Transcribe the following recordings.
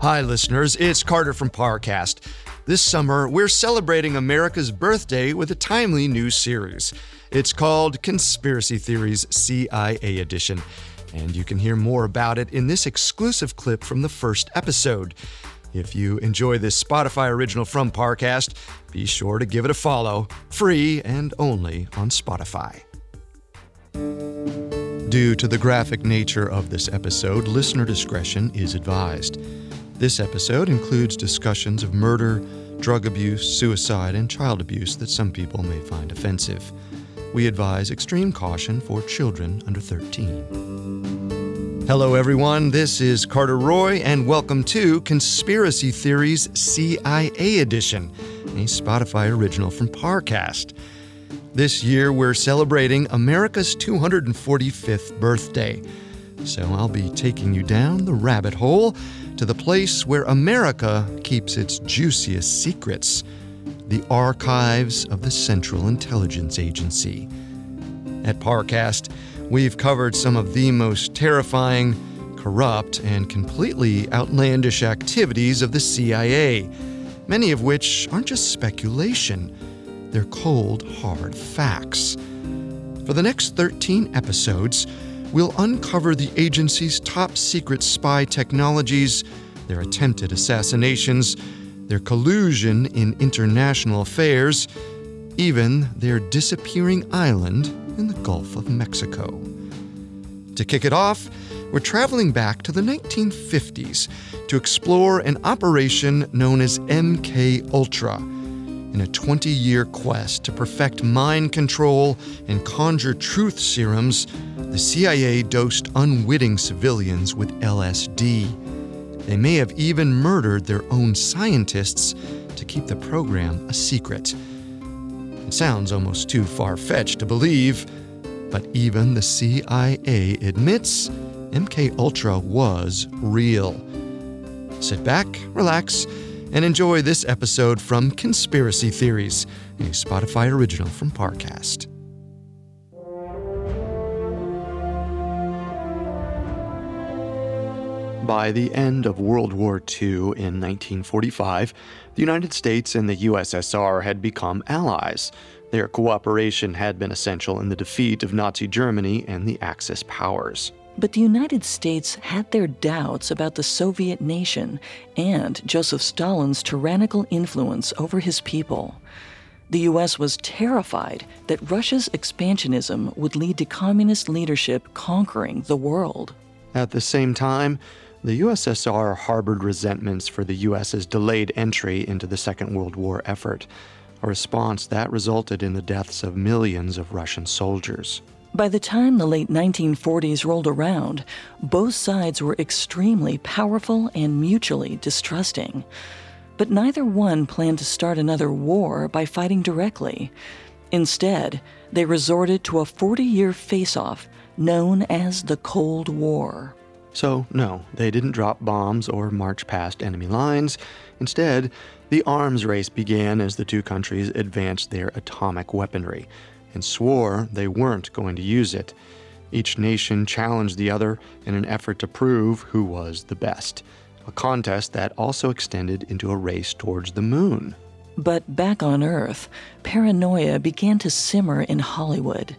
Hi, listeners. It's Carter from Parcast. This summer, we're celebrating America's birthday with a timely new series. It's called Conspiracy Theories CIA Edition, and you can hear more about it in this exclusive clip from the first episode. If you enjoy this Spotify original from Parcast, be sure to give it a follow, free and only on Spotify. Due to the graphic nature of this episode, listener discretion is advised. This episode includes discussions of murder, drug abuse, suicide, and child abuse that some people may find offensive. We advise extreme caution for children under 13. Hello, everyone. This is Carter Roy, and welcome to Conspiracy Theories CIA Edition, a Spotify original from Parcast. This year, we're celebrating America's 245th birthday. So I'll be taking you down the rabbit hole to the place where America keeps its juiciest secrets the archives of the Central Intelligence Agency. At Parcast, we've covered some of the most terrifying, corrupt, and completely outlandish activities of the CIA, many of which aren't just speculation, they're cold, hard facts. For the next 13 episodes, we'll uncover the agency's top secret spy technologies, their attempted assassinations, their collusion in international affairs, even their disappearing island in the Gulf of Mexico. To kick it off, we're traveling back to the 1950s to explore an operation known as MK Ultra in a 20 year quest to perfect mind control and conjure truth serums, the CIA dosed unwitting civilians with LSD. They may have even murdered their own scientists to keep the program a secret. It sounds almost too far fetched to believe, but even the CIA admits MK Ultra was real. Sit back, relax, and enjoy this episode from Conspiracy Theories, a Spotify original from Parcast. By the end of World War II in 1945, the United States and the USSR had become allies. Their cooperation had been essential in the defeat of Nazi Germany and the Axis powers. But the United States had their doubts about the Soviet nation and Joseph Stalin's tyrannical influence over his people. The U.S. was terrified that Russia's expansionism would lead to communist leadership conquering the world. At the same time, the USSR harbored resentments for the U.S.'s delayed entry into the Second World War effort, a response that resulted in the deaths of millions of Russian soldiers. By the time the late 1940s rolled around, both sides were extremely powerful and mutually distrusting. But neither one planned to start another war by fighting directly. Instead, they resorted to a 40 year face off known as the Cold War. So, no, they didn't drop bombs or march past enemy lines. Instead, the arms race began as the two countries advanced their atomic weaponry and swore they weren't going to use it. Each nation challenged the other in an effort to prove who was the best, a contest that also extended into a race towards the moon. But back on Earth, paranoia began to simmer in Hollywood.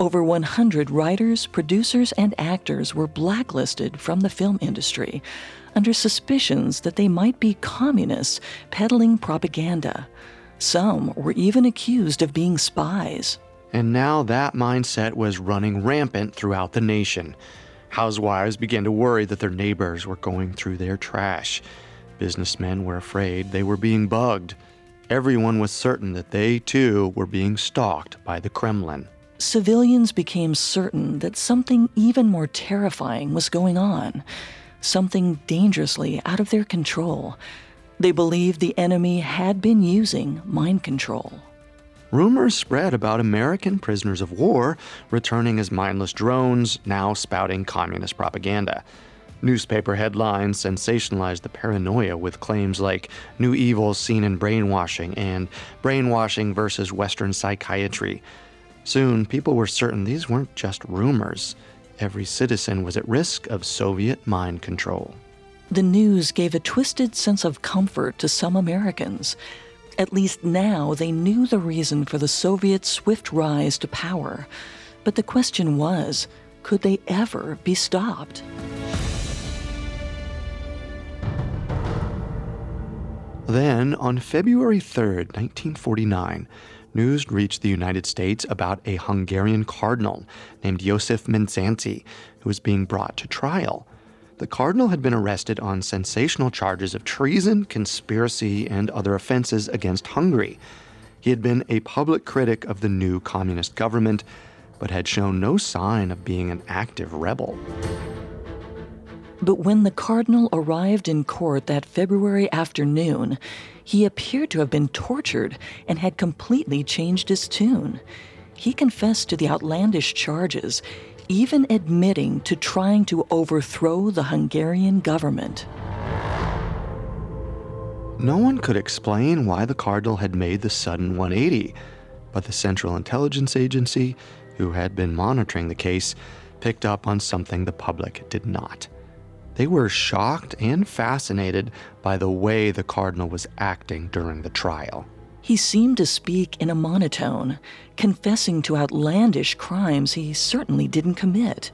Over 100 writers, producers, and actors were blacklisted from the film industry under suspicions that they might be communists peddling propaganda. Some were even accused of being spies. And now that mindset was running rampant throughout the nation. Housewives began to worry that their neighbors were going through their trash. Businessmen were afraid they were being bugged. Everyone was certain that they too were being stalked by the Kremlin. Civilians became certain that something even more terrifying was going on, something dangerously out of their control. They believed the enemy had been using mind control. Rumors spread about American prisoners of war returning as mindless drones, now spouting communist propaganda. Newspaper headlines sensationalized the paranoia with claims like new evils seen in brainwashing and brainwashing versus Western psychiatry. Soon, people were certain these weren't just rumors. Every citizen was at risk of Soviet mind control. The news gave a twisted sense of comfort to some Americans. At least now they knew the reason for the Soviet swift rise to power. But the question was could they ever be stopped? Then, on February 3, 1949, news reached the United States about a Hungarian cardinal named Josef Mindszenty who was being brought to trial. The cardinal had been arrested on sensational charges of treason, conspiracy, and other offenses against Hungary. He had been a public critic of the new communist government, but had shown no sign of being an active rebel. But when the cardinal arrived in court that February afternoon, he appeared to have been tortured and had completely changed his tune. He confessed to the outlandish charges, even admitting to trying to overthrow the Hungarian government. No one could explain why the cardinal had made the sudden 180, but the Central Intelligence Agency, who had been monitoring the case, picked up on something the public did not. They were shocked and fascinated by the way the cardinal was acting during the trial. He seemed to speak in a monotone, confessing to outlandish crimes he certainly didn't commit.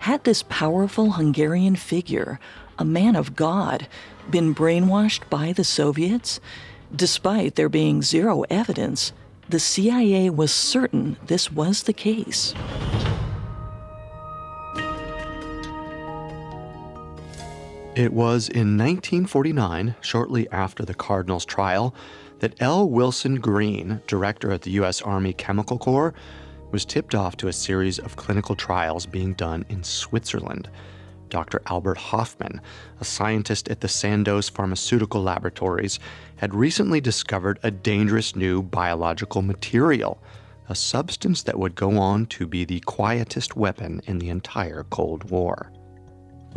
Had this powerful Hungarian figure, a man of God, been brainwashed by the Soviets? Despite there being zero evidence, the CIA was certain this was the case. It was in 1949, shortly after the Cardinals' trial, that L. Wilson Greene, director at the U.S. Army Chemical Corps, was tipped off to a series of clinical trials being done in Switzerland. Dr. Albert Hofmann, a scientist at the Sandoz Pharmaceutical Laboratories, had recently discovered a dangerous new biological material, a substance that would go on to be the quietest weapon in the entire Cold War.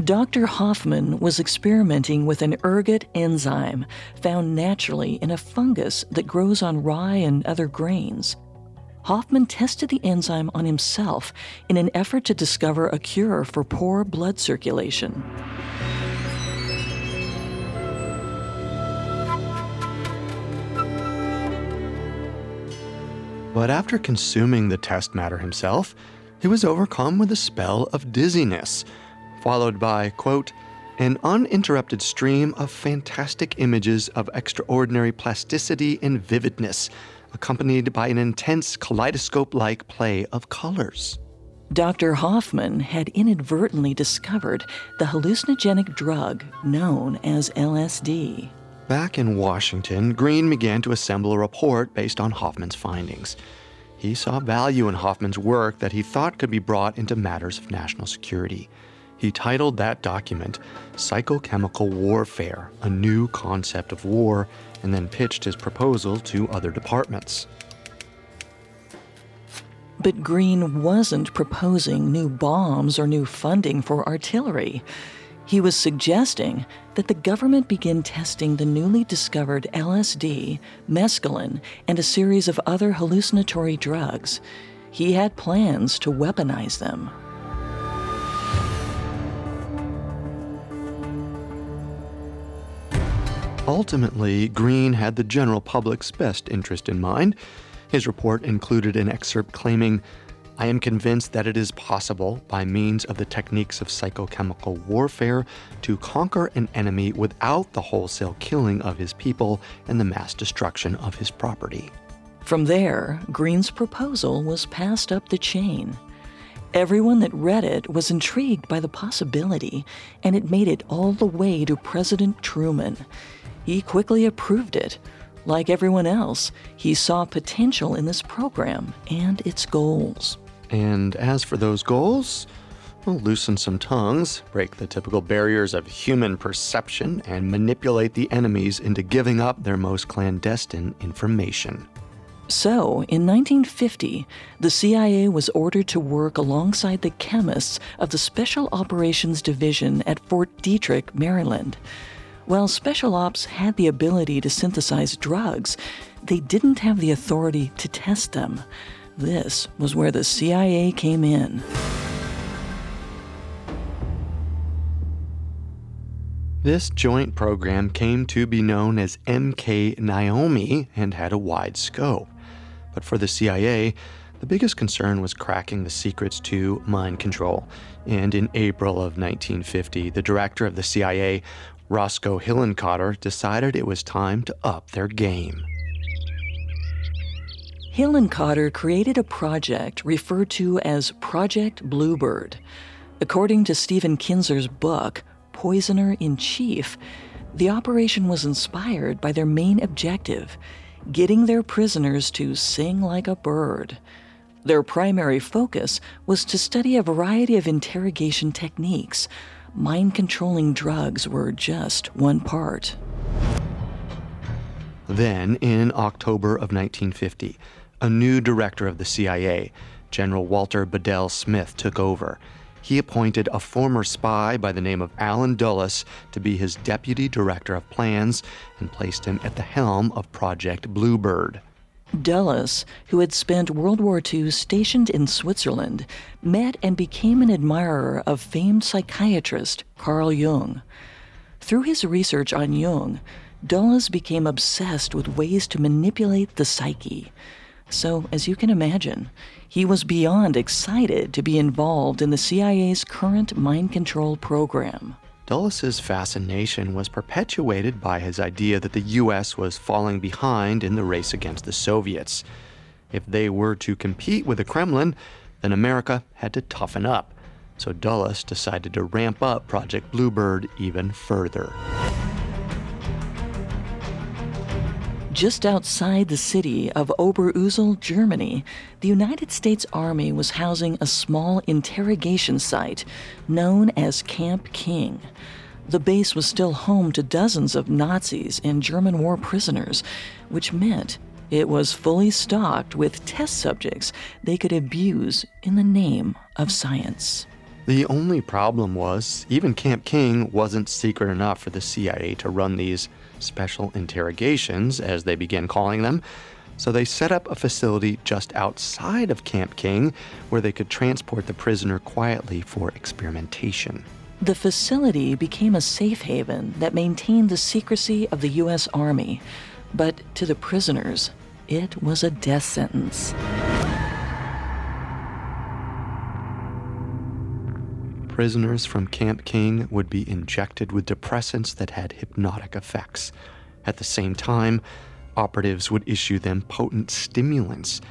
Dr. Hofmann was experimenting with an ergot enzyme found naturally in a fungus that grows on rye and other grains. Hofmann tested the enzyme on himself in an effort to discover a cure for poor blood circulation. But after consuming the test matter himself, he was overcome with a spell of dizziness followed by, quote, an uninterrupted stream of fantastic images of extraordinary plasticity and vividness, accompanied by an intense kaleidoscope like play of colors. Dr. Hofmann had inadvertently discovered the hallucinogenic drug known as LSD. Back in Washington, Greene began to assemble a report based on Hofmann's findings. He saw value in Hofmann's work that he thought could be brought into matters of national security. He titled that document Psychochemical Warfare A New Concept of War, and then pitched his proposal to other departments. But Greene wasn't proposing new bombs or new funding for artillery. He was suggesting that the government begin testing the newly discovered LSD, mescaline, and a series of other hallucinatory drugs. He had plans to weaponize them. Ultimately, Greene had the general public's best interest in mind. His report included an excerpt claiming, I am convinced that it is possible, by means of the techniques of psychochemical warfare, to conquer an enemy without the wholesale killing of his people and the mass destruction of his property. From there, Greene's proposal was passed up the chain. Everyone that read it was intrigued by the possibility, and it made it all the way to President Truman. He quickly approved it. Like everyone else, he saw potential in this program and its goals. And as for those goals, we'll loosen some tongues, break the typical barriers of human perception, and manipulate the enemies into giving up their most clandestine information. So, in 1950, the CIA was ordered to work alongside the chemists of the Special Operations Division at Fort Detrick, Maryland. While Special Ops had the ability to synthesize drugs, they didn't have the authority to test them. This was where the CIA came in. This joint program came to be known as MK Naomi and had a wide scope. But for the CIA, the biggest concern was cracking the secrets to mind control. And in April of 1950, the director of the CIA, Roscoe Hillenkotter, decided it was time to up their game. Hillenkotter created a project referred to as Project Bluebird. According to Stephen Kinzer's book, Poisoner in Chief, the operation was inspired by their main objective getting their prisoners to sing like a bird. Their primary focus was to study a variety of interrogation techniques. Mind controlling drugs were just one part. Then, in October of 1950, a new director of the CIA, General Walter Bedell Smith, took over. He appointed a former spy by the name of Allen Dulles to be his deputy director of plans and placed him at the helm of Project Bluebird. Dulles, who had spent World War II stationed in Switzerland, met and became an admirer of famed psychiatrist Carl Jung. Through his research on Jung, Dulles became obsessed with ways to manipulate the psyche. So, as you can imagine, he was beyond excited to be involved in the CIA's current mind control program. Dulles's fascination was perpetuated by his idea that the U.S. was falling behind in the race against the Soviets. If they were to compete with the Kremlin, then America had to toughen up. So Dulles decided to ramp up Project Bluebird even further. Just outside the city of Oberursel, Germany, the United States Army was housing a small interrogation site known as Camp King. The base was still home to dozens of Nazis and German war prisoners, which meant it was fully stocked with test subjects they could abuse in the name of science. The only problem was, even Camp King wasn't secret enough for the CIA to run these special interrogations, as they began calling them. So they set up a facility just outside of Camp King where they could transport the prisoner quietly for experimentation. The facility became a safe haven that maintained the secrecy of the U.S. Army, but to the prisoners, it was a death sentence. Prisoners from Camp King would be injected with depressants that had hypnotic effects. At the same time, operatives would issue them potent stimulants.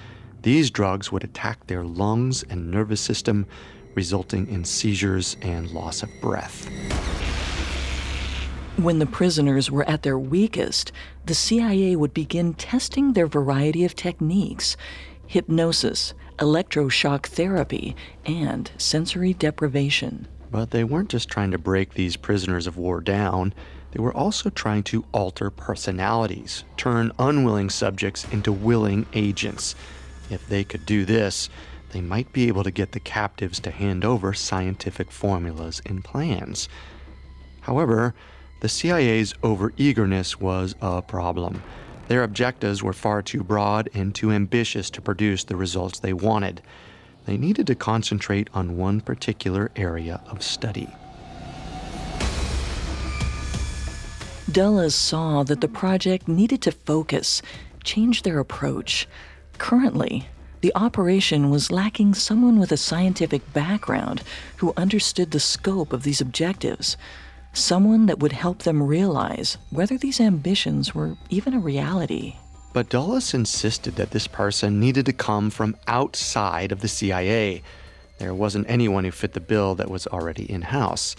These drugs would attack their lungs and nervous system, resulting in seizures and loss of breath. When the prisoners were at their weakest, the CIA would begin testing their variety of techniques hypnosis, electroshock therapy, and sensory deprivation. But they weren't just trying to break these prisoners of war down, they were also trying to alter personalities, turn unwilling subjects into willing agents. If they could do this, they might be able to get the captives to hand over scientific formulas and plans. However, the CIA's overeagerness was a problem. Their objectives were far too broad and too ambitious to produce the results they wanted. They needed to concentrate on one particular area of study. Dulles saw that the project needed to focus, change their approach. Currently, the operation was lacking someone with a scientific background who understood the scope of these objectives someone that would help them realize whether these ambitions were even a reality. But Dulles insisted that this person needed to come from outside of the CIA. There wasn't anyone who fit the bill that was already in house.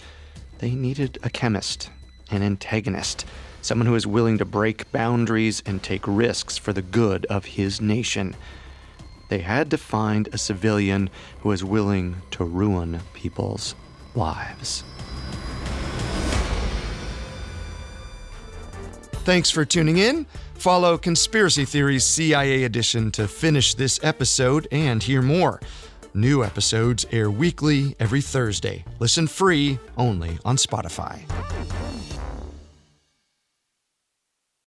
They needed a chemist, an antagonist, someone who was willing to break boundaries and take risks for the good of his nation. They had to find a civilian who was willing to ruin people's lives. Thanks for tuning in. Follow Conspiracy Theories CIA Edition to finish this episode and hear more. New episodes air weekly every Thursday. Listen free only on Spotify.